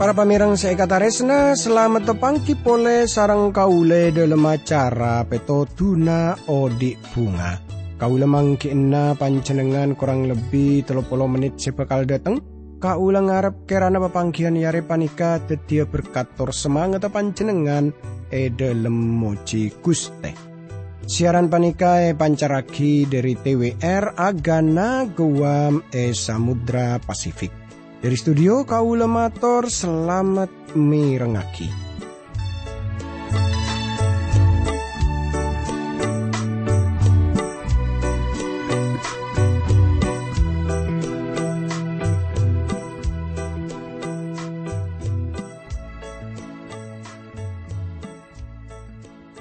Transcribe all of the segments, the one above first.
Para pamirang resna selamat tepangki pole sarang kaule dalam acara peto tuna odik bunga. Kaula mangkina pancenengan kurang lebih 30 menit sepekal dateng. Kaula ngarep kerana papangkian yare panika tetia berkator semangat pancenengan e dalam moci guste. Siaran panika e pancaraki dari TWR Agana Guam e Samudra Pasifik. Dari studio Kaula Mator selamat mirengaki.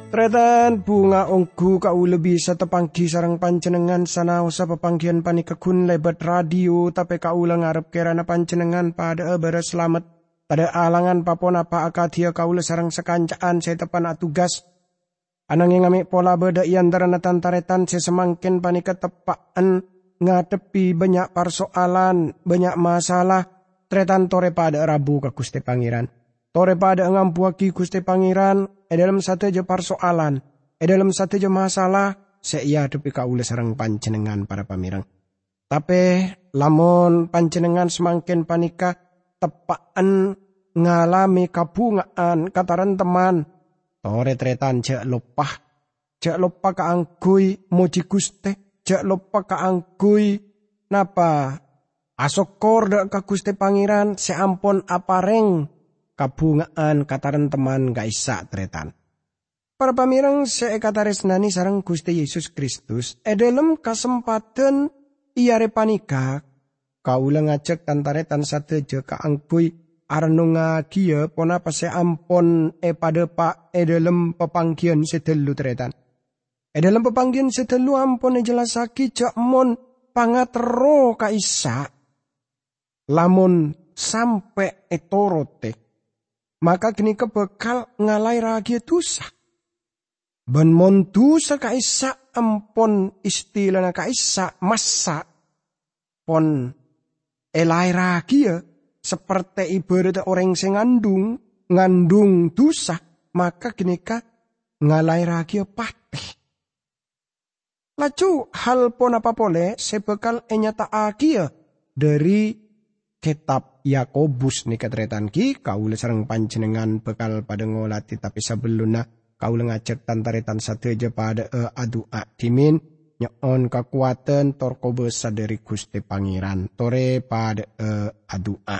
Tretan bunga ongku kau lebih setepangki sarang pancenengan sana usa pepanggian panikekun lebat radio tapi kau ngarep kerana pancenengan pada ebara selamat. Pada alangan papon apa akatia kau sarang sekancaan saya tepan atugas. Anang yang ngamik pola beda natan taretan sesemangkin panika tepaan ngadepi banyak persoalan banyak masalah. Tretan tore pada rabu ke kuste pangeran tore pada ngampuaki kuste pangeran e dalam satu je persoalan, e dalam satu je masalah, seia tepi kaula sarang pancenengan para pamirang. Tapi lamun pancenengan semakin panika tepaan ngalami kabungaan kataran teman. Tore tretan cek lupah, cek lupah kaangkui muji guste, cek lupah kaangkui napa asokor dak ka guste pangeran seampun apareng kabungaan kataran teman gak isa tretan. Para pamirang seekatares nani sarang Gusti Yesus Kristus, e dalam kesempatan iare panika, kaulah ngajak tantaretan sateja kaangkui arnunga kia pona pase ampon e pada pak e dalam pepanggian sedelu tretan. E dalam pepanggian sedelu ampon e jelasaki cak mon pangatero kaisa lamun sampai etorote maka kini kebekal ngalai ragia dosa. Ben mon dosa kaisa ampon istilah na kaisa masa pon elai ragia seperti ibarat orang sing ngandung ngandung dosa maka kini ka ngalai ragia pateh. Laju hal pon apa boleh sebekal enyata agia dari kitab Yakobus ni katretan ki kau sarang panjenengan bekal pada ngolati tapi sebelumnya kau ngajak tantaretan satu aja pada e adu timin nyon kekuatan torko besar dari Gusti Pangeran. Tore pada e adu a.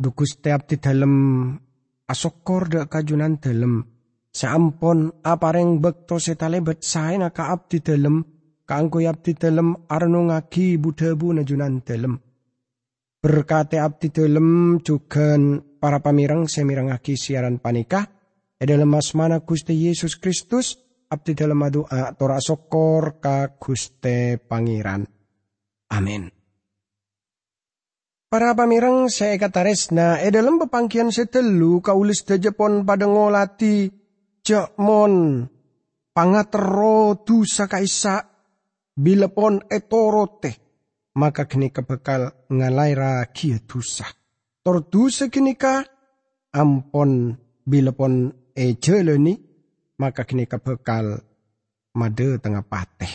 Dukus tiap di dalam asokor de kajunan dalam Sampon apareng bekto setalebet saya naka abdi dalam kangko abdi dalam arno ngagi budabu najunan dalam Berkati abdi dalam juga para pamirang semirangaki siaran panikah. E dalam asmana Gusti Yesus Kristus abdi dalam doa tora sokor ka Guste Pangeran. Amin. Para pamirang saya katares na e dalam pepangkian setelu kaulis de Jepon pada ngolati jakmon pangatero dusa kaisa bilepon etorote maka kini kebekal ngalai kia dosa. Tor dosa kini ka ampon bila pon ejeleni maka kini kebekal made tengah pateh.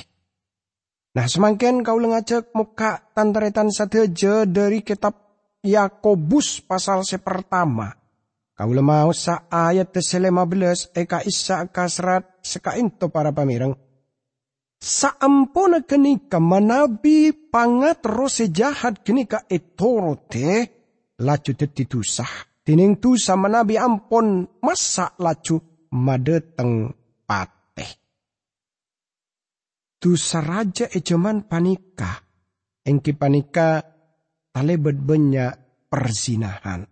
Nah semakin kau lengajak muka tantaretan sateja dari kitab Yakobus pasal sepertama. Kau lemau sa ayat belas eka isa kasrat sekainto para pamirang Saampona kenika manabi pangat rose jahat kenika etorote laju tusah. Tining tusa manabi ampon masa laju madeteng pateh. Tusa raja ejaman panika. Engki panika talebet banyak perzinahan.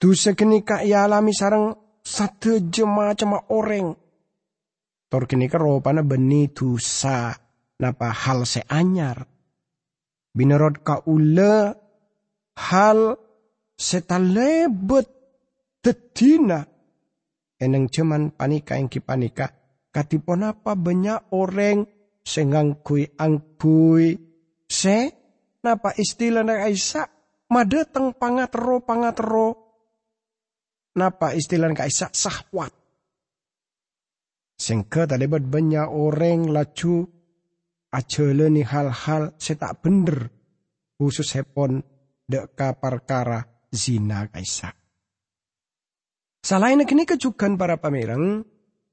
Tusa kenika ia alami sarang satu jema cema orang Tor kini kero pana beni tusa napa hal se anyar. Binerot ka ule hal setalebet tetina eneng cuman panika yang panika. Katipon apa banyak orang kui angkui se napa istilah na kaisa madeteng pangatero pangatero napa istilah kaisa sahwat Sengke tadi banyak orang lacu aceleni hal-hal tak bener khusus hepon deka perkara zina kaisa. Selain kini kejukan para pamerang,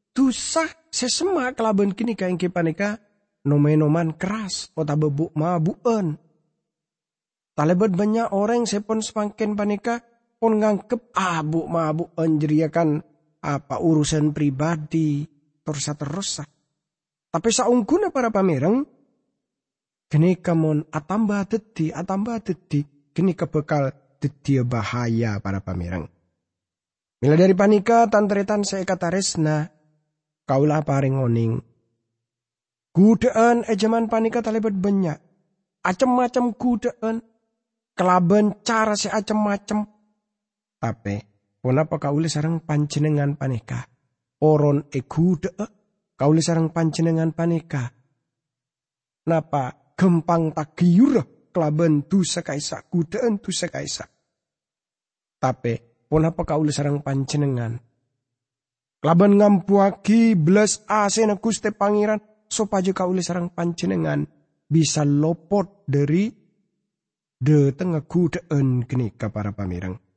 tusah sesema kelaban kini kain kipanika nomenoman keras kota bebuk mabuen. Talebat banyak orang sepon semakin panika pun ngangkep abu mabuk anjeriakan apa urusan pribadi terus terus. Tapi saungguna para pamerang, kini kamon atamba dedi, atamba dedi, kini kebekal dedi bahaya para pamerang. Mila dari panika tantretan saya kata resna, kaulah paring oning. Gudaan ejaman panika talebat banyak. Acem-macem gudaan. Kelaban cara si acem-macem. Tapi, kenapa kaulah sarang panjenengan panika? Oron e kuda kauli sarang panjenengan panika. Napa gempang tak giur kelaben tu sekaisa kudaan tu sekaisa. Tapi apa kauli sarang panjenengan. Kelaban ngampuaki belas ase na kuste pangeran sopaja kauli sarang panjenengan bisa lopot dari de tengah kudaan kenika para pamirang.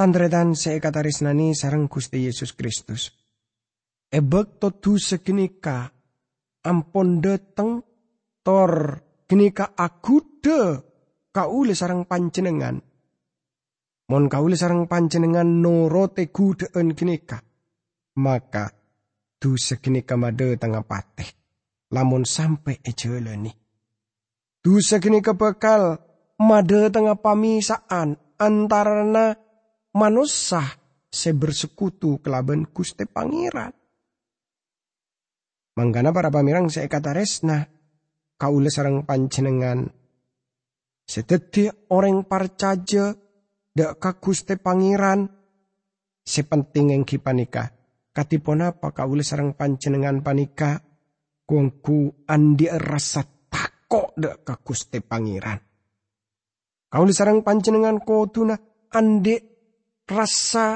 Tandretan seekataris nani sarang Gusti Yesus Kristus. Ebek totu sekenika ampon deteng tor kenika aku de kaule sarang pancenengan. Mon kaule sarang pancenengan norote kudeen kenika. Maka tu sekenika made tengah pateh. Lamun sampai ejeleni. Tu sekenika bekal made tengah pamisaan antarana manusia se bersekutu kelaban kuste pangeran. Manggana para pamirang saya kata resna, kaule sarang pancenengan. Seteti orang parcaja, dak kakuste pangeran, sepenting yang kipanika. Katipon apa kaule sarang pancenengan panika, kuangku andi rasa takok dak kakuste pangeran. Kaule sarang pancenengan kotuna andi rasa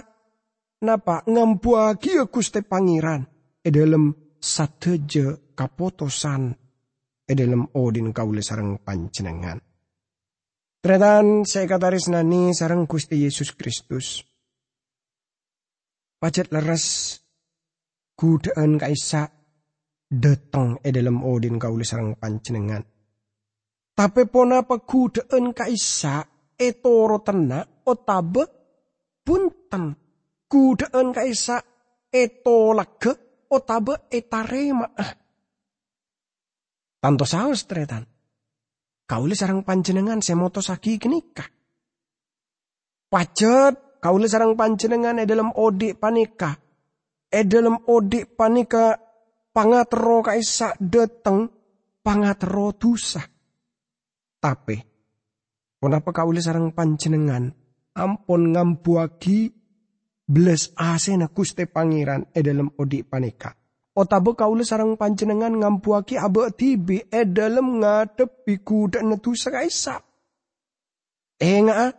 napa ngampuagi Gusti Pangeran e dalam sateja kapotosan e dalam odin kaule sarang panjenengan. Tretan saya kataris nani sarang Gusti Yesus Kristus. Pajat leres kudaan kaisa datang e dalam odin kaule sarang panjenengan. Tapi ponapa kudaan kaisa etoro tenak otabe punten kudaan kaisa eto lage otabe etarema. Tanto saus tretan. Kaule sarang panjenengan semoto saki kenika. Pacet kaule sarang panjenengan e dalam odik panika. E dalam odik panika pangatro kaisa deteng pangatro tusa. Tapi, kenapa kaule sarang panjenengan ampun ngampuagi belas ase na kuste pangeran e dalam odi paneka. Otabo kaula sarang panjenengan ngampuaki abe tibi e dalam ngadepi kuda netu sakaisa. Eh nga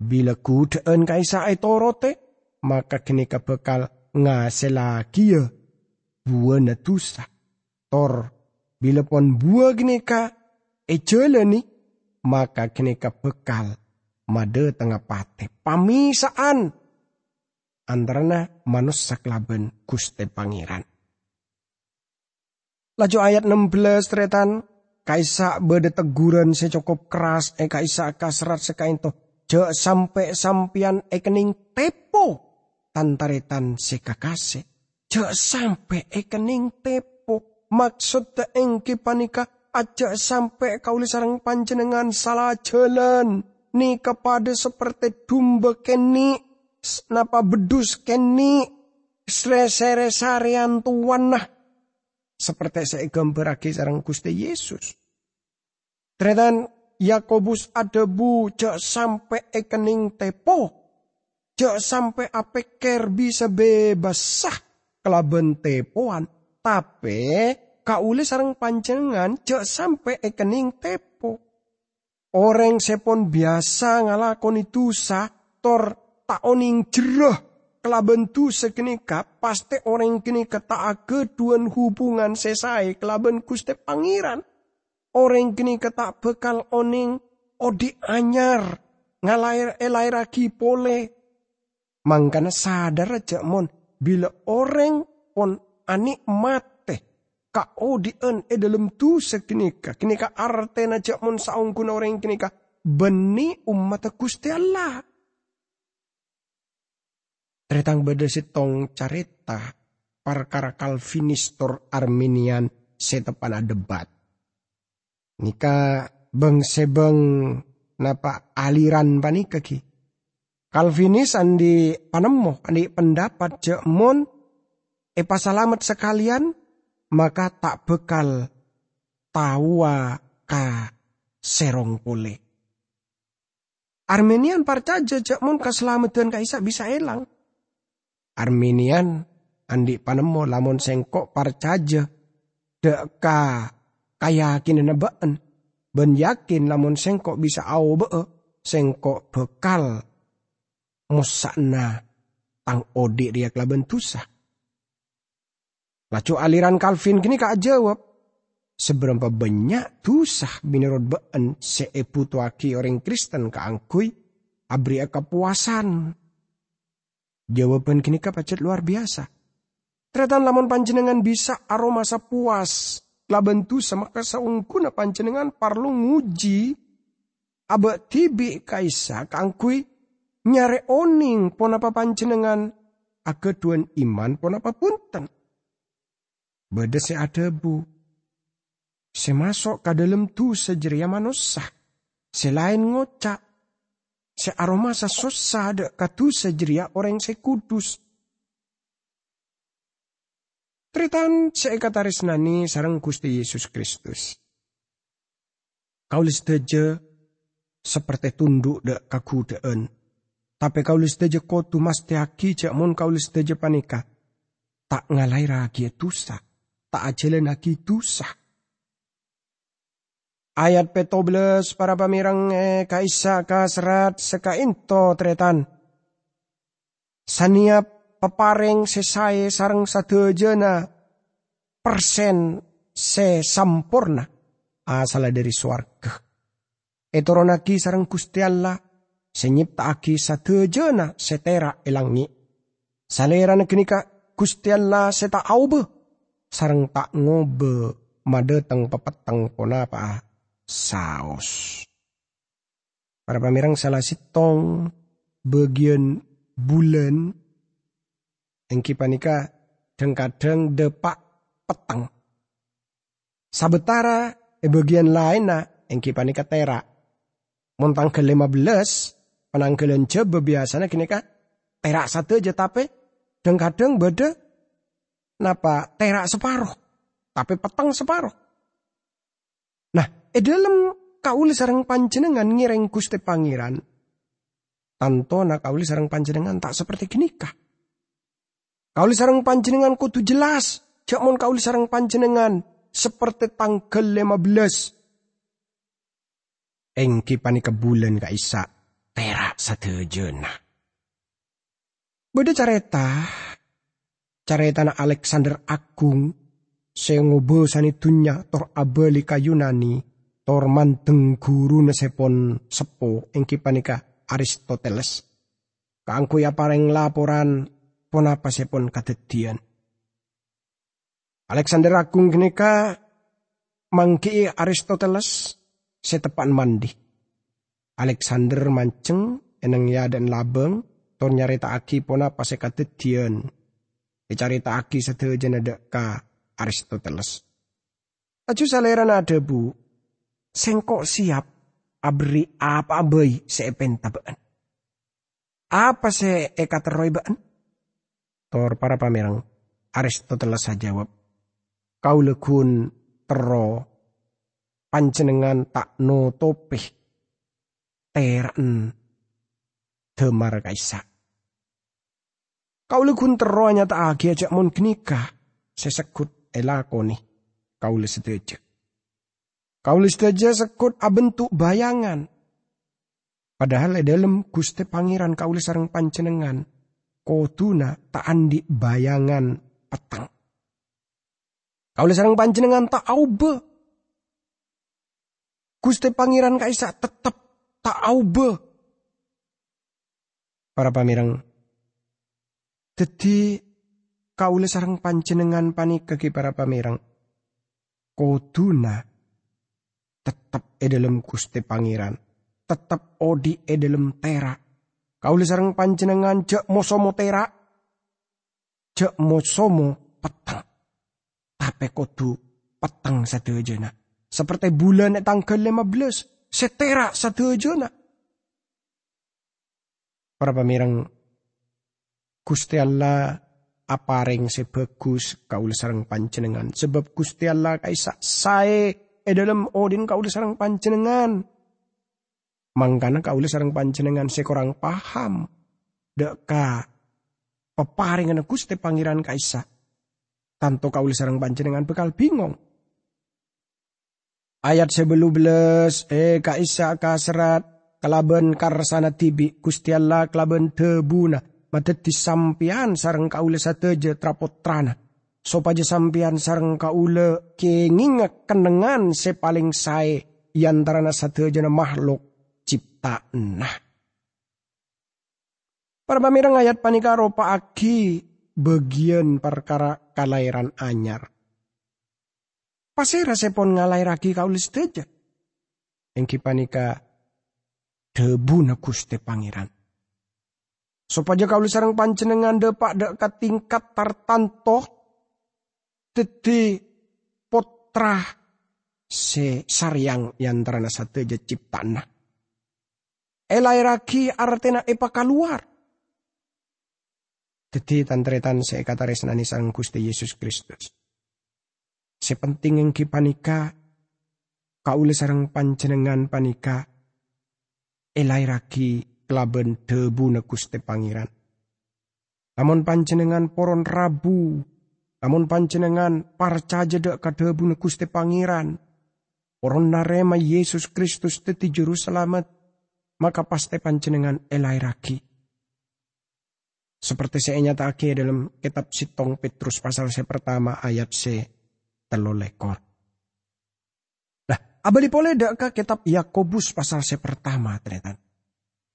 bila kudaan kaisa ay torote, maka kenika bekal ngaselaki ya buah natusa. Tor, bila pon buah kenika e jalani, maka kenika bekal made tengah pate. Pamisaan antarana manus saklaben Guste Pangeran. Laju ayat 16 tretan kaisa bede teguran secukup keras e kaisa kasrat sekain to je sampai sampian ekening tepo tantaretan sekakase. Je sampai ekening tepo maksud engki panika aja sampai kau sarang panjenengan salah jalan ni kepada seperti dumba keni napa bedus keni sresere sarian tuan nah seperti saya gambarake sarang Gusti Yesus. Tretan Yakobus ada bu cek sampai ekening tepo. Cek sampai apeker bisa bebas sah kelaben tepoan. Tapi kaule sarang pancengan cek sampai ekening tepo. Orang sepon biasa ngalakon itu sah tor tak oning jerah kelaben tu sekenika pasti orang kini kata keduan hubungan sesai kelaben kuste pangeran. Orang kini kata bekal oning odi anyar. Ngalair elair lagi pole. Mangkana sadar aja mon. Bila orang pon ka odien e dalam tu sekinika kinika artena aja mon saung kuna orang kinika beni umat Gusti Allah. Tretang beda tong carita perkara Calvinistor Arminian setepan debat. Nika beng sebeng napa aliran panika ki Calvinis andi panemo, andi pendapat jemon e pasalamat sekalian, maka tak bekal tawa ka serong pule. Armenian percaya jemon keselamatan kaisa bisa hilang. Armenian andi panemo lamun sengkok percaya deka kayakin nebaan ben yakin lamun sengkok bisa au be sengkok bekal musakna tang ode dia kelaban tusah. Lacu aliran Calvin kini kak jawab. Seberapa banyak tusah binirod baan seeputuaki orang Kristen keangkui abri kepuasan. Jawaban kini kak pacet luar biasa. Ternyata lamun panjenengan bisa aroma puas. Laban tusa maka saungkuna panjenengan parlu nguji. Aba tibi kaisa keangkui nyare oning pon apa panjenengan ageduan iman pon apa punten. Beda se ada bu. Se masuk ke dalam tu sejeria manusia. Selain ngocak. Se aroma sa susah ada katu sejeria orang se kudus. Tritan seekataris nani sarang Gusti Yesus Kristus. Kaulis deje seperti tunduk dek kakudaan tapi kau kaulis deje kotu mas teaki cak mon kaulis deje panika. Tak ngalai ragi tusa. Tak ajelen lagi tusa. Ayat petobles para pamirang eh, kaisa kasrat sekainto tretan. Saniap pepareng sesae sarang sadejena persen se sampurna asal dari suarga. Etoronaki sarang Gusti Allah senyiptaaki satejena setera elangi. Salera nekenika Gusti Allah seta aube sarang tak ngobe madeteng pepeteng ponapa saos. Para pamirang salah sitong bagian bulan yang kipanika kadang depak petang. Sabetara e bagian lain na yang kipanika tera. Montang ke 15 penanggalan coba biasanya gini kak terak satu aja tapi dan kadang beda napa terak separuh tapi petang separuh. Nah, e dalam kauli sarang panjenengan ngireng Gusti Pangeran. Tantona kauli sarang panjenengan tak seperti gini kah? Kauli sarang panjenengan kudu jelas. Jakmon kauli sarang panjenengan seperti tanggal 15. Engki panika bulan ka isa perak satejena. Beda careta, careta na Alexander Agung, sengobo sanitunya tor abali kayunani, tor manteng guru na sepon sepo engki panika Aristoteles. Kaangkuya pareng laporan ponapa sepon kadedian. Alexander Agung kenika mangki Aristoteles setepan mandi. Alexander manceng eneng ya dan labeng ton nyarita aki pona pase katetian. Dicarita aki setejen ada ka Aristoteles. Aju salera ada bu. Sengkok siap abri apa abai seepen tabaan. Apa se eka teroi baan? Tor para pamerang Aristoteles jawab. Kau lekun tero pancenengan tak no topih teren demar kaisa. Kaula kuntero nyata agi ajak mon kenika. Sesekut elakoni. Kaula setuju. Kaula setuju sekut abentuk bayangan. Padahal dalam Gusti Pangeran kaula sarang pancenengan. Kotuna tak andi bayangan petang. Kaula sarang pancenengan tak aube. Gusti Pangeran kaisa tetap tak aube. Para pamirang jadi kaula sarang panjenengan panika ki para pamirang. Koduna tetap e dalam Gusti Pangeran, tetap odi e dalam tera. Kaula sarang panjenengan jek mosomo tera, jek mosomo petang. Tapi kodu petang sadejana. Seperti bulan tanggal 15, setera sadejana. Para pamirang Gusti Allah apareng sebagus kaula sarang panjenengan? Sebab Gusti Allah kaisa sae e dalam odin kaula sarang panjenengan. Mangkana kaula sarang panjenengan sekorang paham. Deka peparingan Gusti Pangeran kaisa tanto kaula sarang panjenengan bekal bingung. Ayat sebelum belas eh kaisa kaserat kalaben karsana tibi Gusti Allah kalaben tebuna di sampian sarang kaula sateja trapotrana. Sopaja sampian sarang kaula kenging kenengan sepaling sae yantarana sateja na makhluk ciptaan. Para pamirang ayat panikaro paaki bagian perkara kalahiran anyar. Pasira sepon ngalairaki kaulis teja. Engki panika debu na kuste pangeran supaya kau sarang panjenengan depak dekat tingkat tertentu teti potra se saryang yang terana satu je ciptana. Elai raki artena epa keluar. Teti tantretan se kata resnani sang Gusti Yesus Kristus. Sepenting yang panika kaule sarang panjenengan panika elai raki kelaben debu na Gusti Pangeran. Namun panjenengan poron rabu, namun panjenengan parca ka debu na Gusti Pangeran. Poron narema Yesus Kristus teti juru selamat, maka pasti panjenengan elai raki. Seperti saya nyatake dalam kitab Sitong Petrus pasal saya pertama ayat se telolekor. Nah, abadi boleh dak kitab Yakobus pasal saya pertama ternyata.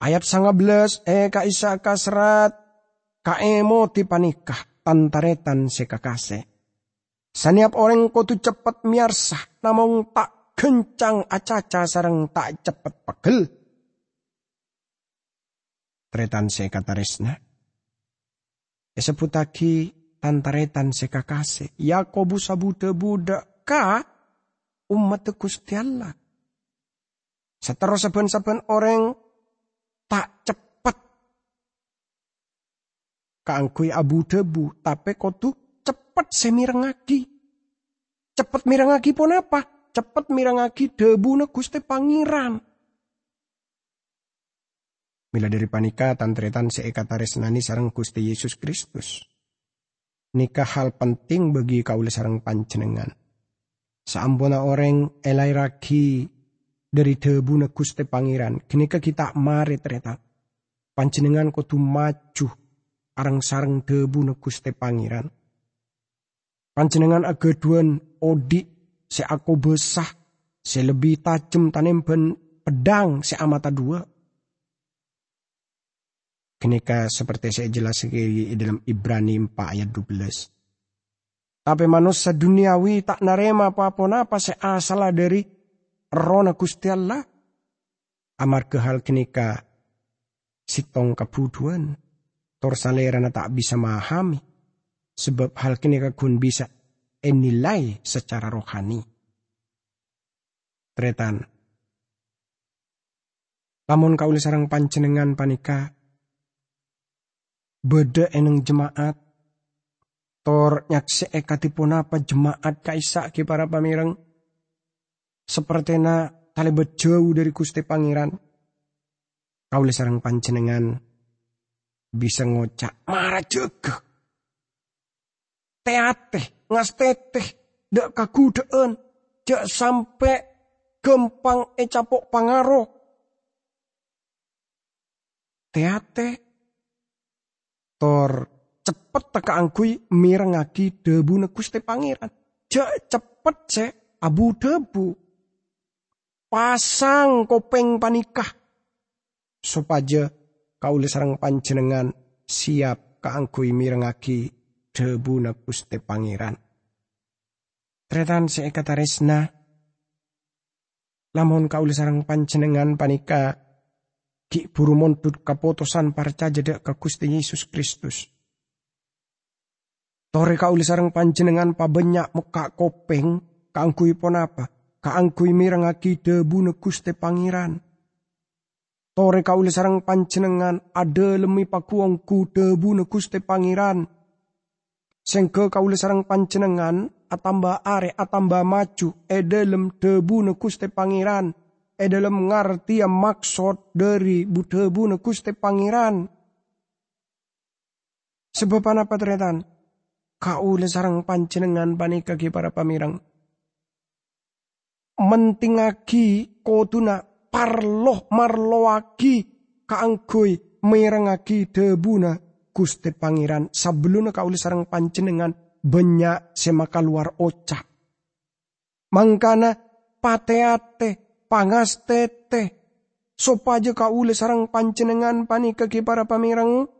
Ayat belas e ka isa ka serat ka emo ti panikah tantaretan se kakase. Saniap orang tu cepat miarsah namong tak kencang acaca sarang tak cepat pegel. Tretan se kataresna. Eseputaki tantaretan se kakase. Yakobus sabude budak ka umat Gusti. Seterus saben-saben orang tak cepet kaangkui abu debu tapi kotu cepet semirengagi cepet mirengagi pun apa cepet mirengagi debu na guste pangeran Mila dari panika tantretan seekatares nani sarang Gusti Yesus Kristus. Nikah hal penting bagi kaula sarang pancenengan. Saambona orang elai ragi dari debu Gusti Pangeran. Kenika kita mari ternyata. Panjenengan kudu maju arang sarang debu Gusti Pangeran. Panjenengan agaduan odi se aku besah se lebih tajam tanem ben pedang se amata dua. Kenika seperti saya jelas dalam Ibrani 4 ayat 12. Tapi manusia duniawi tak narema apa-apa apa se asal dari rona Gusti Allah. Amar kehal kenika sitong kabuduan. Tor salera na tak bisa memahami. Sebab hal kenika kun bisa enilai secara rohani. Tretan. Lamun kau sarang pancenengan panika. Beda eneng jemaat. Tor nyakse ekatipun apa jemaat kaisa ki para pamireng seperti na talebet jauh dari Gusti Pangeran. Kau sarang panjenengan bisa ngocak marah juga. Teate, ngas teteh, dek kagudeen, jak sampai gempang e capok pangaro. Teate, tor cepet teka angkui mirengaki debu nekuste pangeran. Jak cepet se abu debu. Pasang kopeng panikah. Sopaja kauli sarang panjenengan siap kaangkui mirengaki debu nekuste pangeran. Tretan seekataresna lamun kauli sarang panjenengan panika ki buru montut kapotosan parca jedek ke Gusti Yesus Kristus. Tore kauli sarang panjenengan pabenyak muka kopeng, kaangkui pon apa? Kaangkui mirangaki debu neguste pangeran. Tore kauli sarang panjenengan ada lemi pakuongku debu neguste pangeran. Sengke kauli sarang panjenengan atamba are atamba maju edelem debu neguste pangeran. Edelem ngarti yang maksud dari debu neguste pangeran. Sebab apa teretan? kaule sarang panjenengan panika ki para pamirang. Mentingagi koduna parloh marloaki kaangkui merengaki debuna Gusti Pangeran sebelumnya kaule sarang panjenengan banyak semaka luar ocak. Mangkana pateate pangastete sopaja kaule sarang panjenengan panika ki para pamirang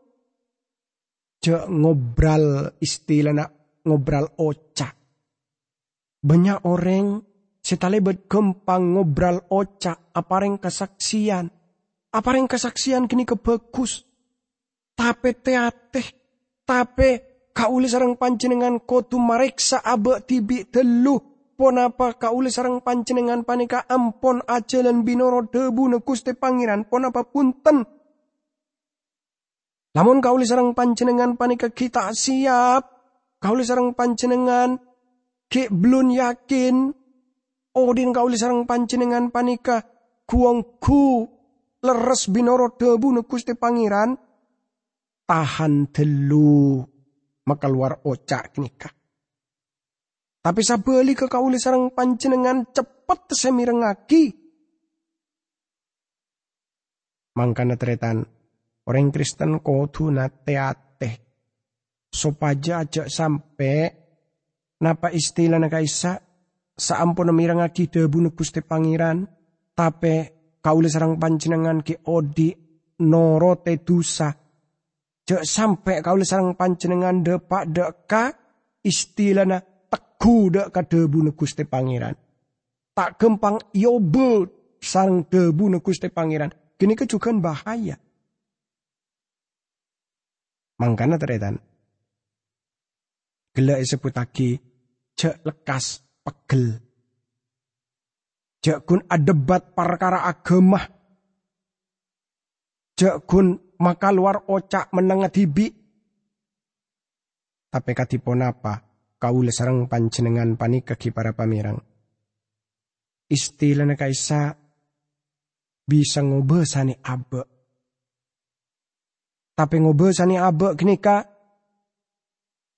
je ngobral istilah nak ngobral oca. Banyak orang setalebet gempang ngobral oca apareng kesaksian. Apareng kesaksian kini kebagus. Tapi teateh, tapi kauli sarang panjenengan kotu mareksa abe tibi telu pon apa kauli sarang panjenengan panika ampon ajalan binoro debu neguste pangeran pon apa punten Lamun kauli sarang panjenengan panika kita siap. Kauli sarang panjenengan ki belum yakin. Odin kauli sarang panjenengan panika kuongku leres binoro debu Gusti Pangeran. Tahan delu maka luar ocak nikah. Tapi sabeli ke kauli sarang panjenengan cepet semirengaki. Mangkana teretan Orang Kristen kudu nateate. Sopaja aja sampai napa istilah na kaisa saampun mirangaki debu Gusti Pangeran tapi kaule sarang panjenengan ki odi norote dusa. Jek sampai kaule sarang panjenengan depak deka istilah na teguh deka debu Gusti Pangeran. Tak gempang yobo sarang debu Gusti Pangeran. Kini kejukan bahaya. Mangkana teretan. Gela lagi cek lekas pegel. Cek kun adebat perkara agama. Cek kun maka luar ocak menengah tibi. Tapi katipun apa? Kau sarang panjenengan panik kaki para pamirang. Istilah kaisa bisa ngobesani abe tapi ngobesani abe kenika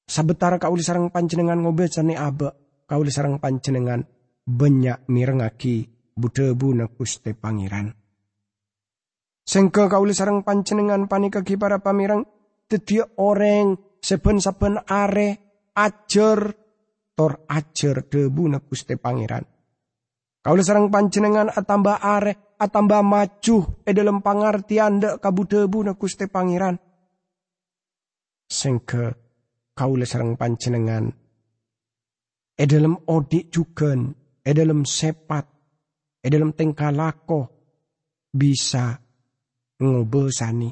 sabetar kauli sarang panjenengan ngobesani abe kauli sarang panjenengan banyak mirengaki budebu na pangeran. Sengke kauli sarang panjenengan panikaki para pamirang tetia orang seben-seben are ajar tor ajar debu na kuste pangeran. Kauli sarang panjenengan atamba are atamba maju e dalam pangartian dek kabudebu na pangeran. Sengke kaule sarang pancenengan. E dalam odik jugen, e dalam sepat, e dalam lako bisa ngobosani.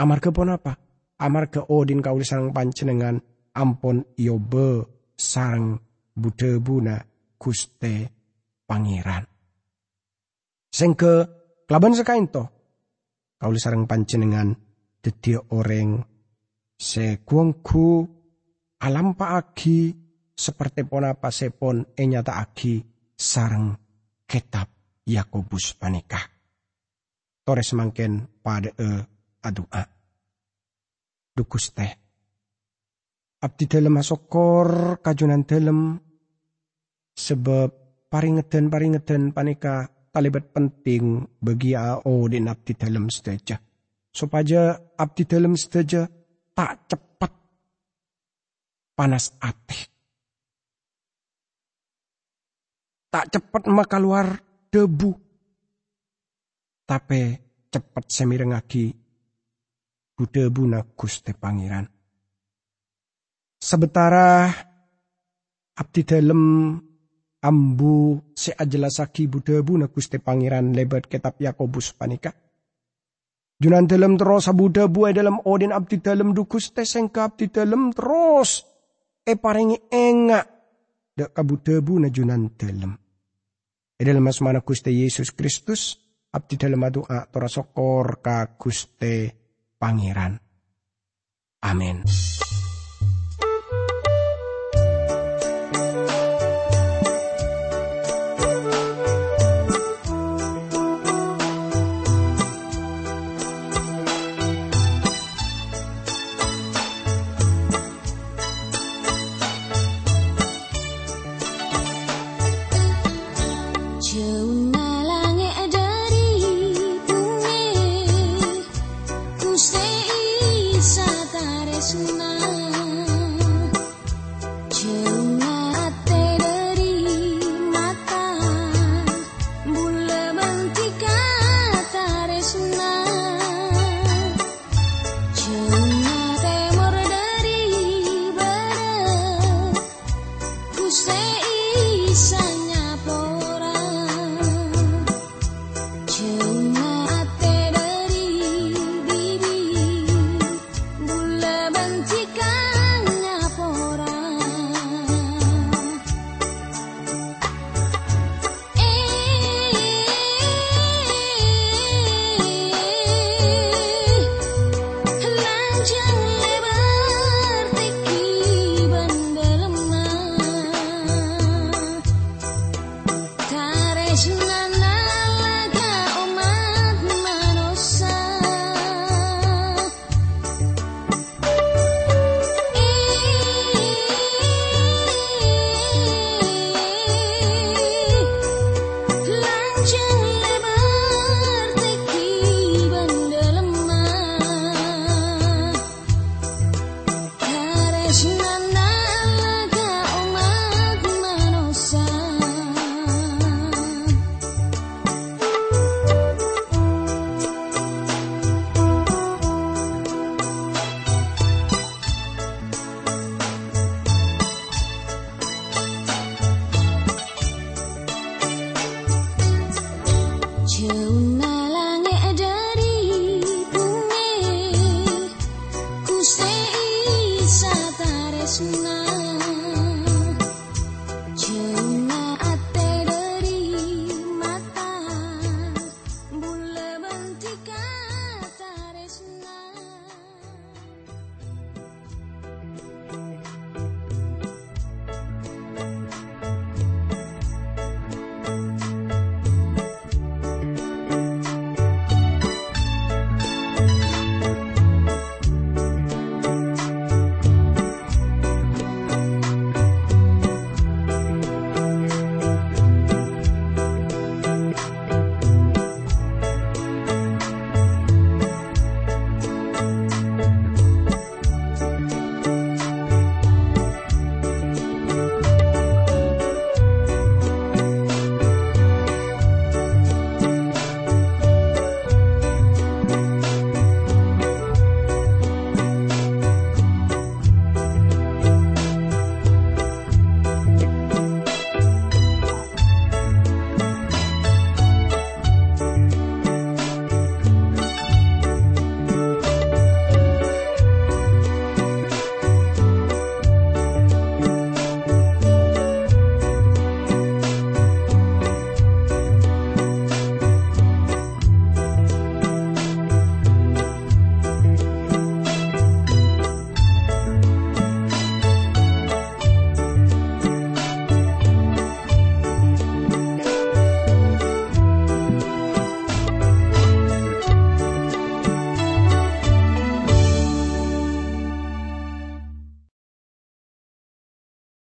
Amarga pon apa? Amarga odin kaule sarang pancenengan ampon yobe sarang budebuna kuste pangeran. Sengke kelaban sekain to. Kau sarang panjenengan dadi orang se kuangku alam agi seperti pon apa sepon enyata agi sarang kitab Yakobus panikah. Tores mangken pada e adua. dukus teh. Abdi dalam asokor kajunan dalam sebab paringeten paringeten panika kalibat penting bagi AO di abdi dalam seteja. Supaya abdi dalam seteja tak cepat panas ate. Tak cepat maka keluar debu. Tapi cepat semirengagi budebu na Gusti Pangeran. Sebetara abdi dalam ambu seajelasaki budebu na Gusti Pangeran lebat kitab Yakobus panika. Junan dalam terus abu debu dalam odin abdi dalam dukus tesengka abdi dalam terus e paringi enga dak kabu debu na junan dalam. E dalam asmana Gusti Yesus Kristus abdi dalam doa tora sokor ka Gusti Pangeran. Amin. tune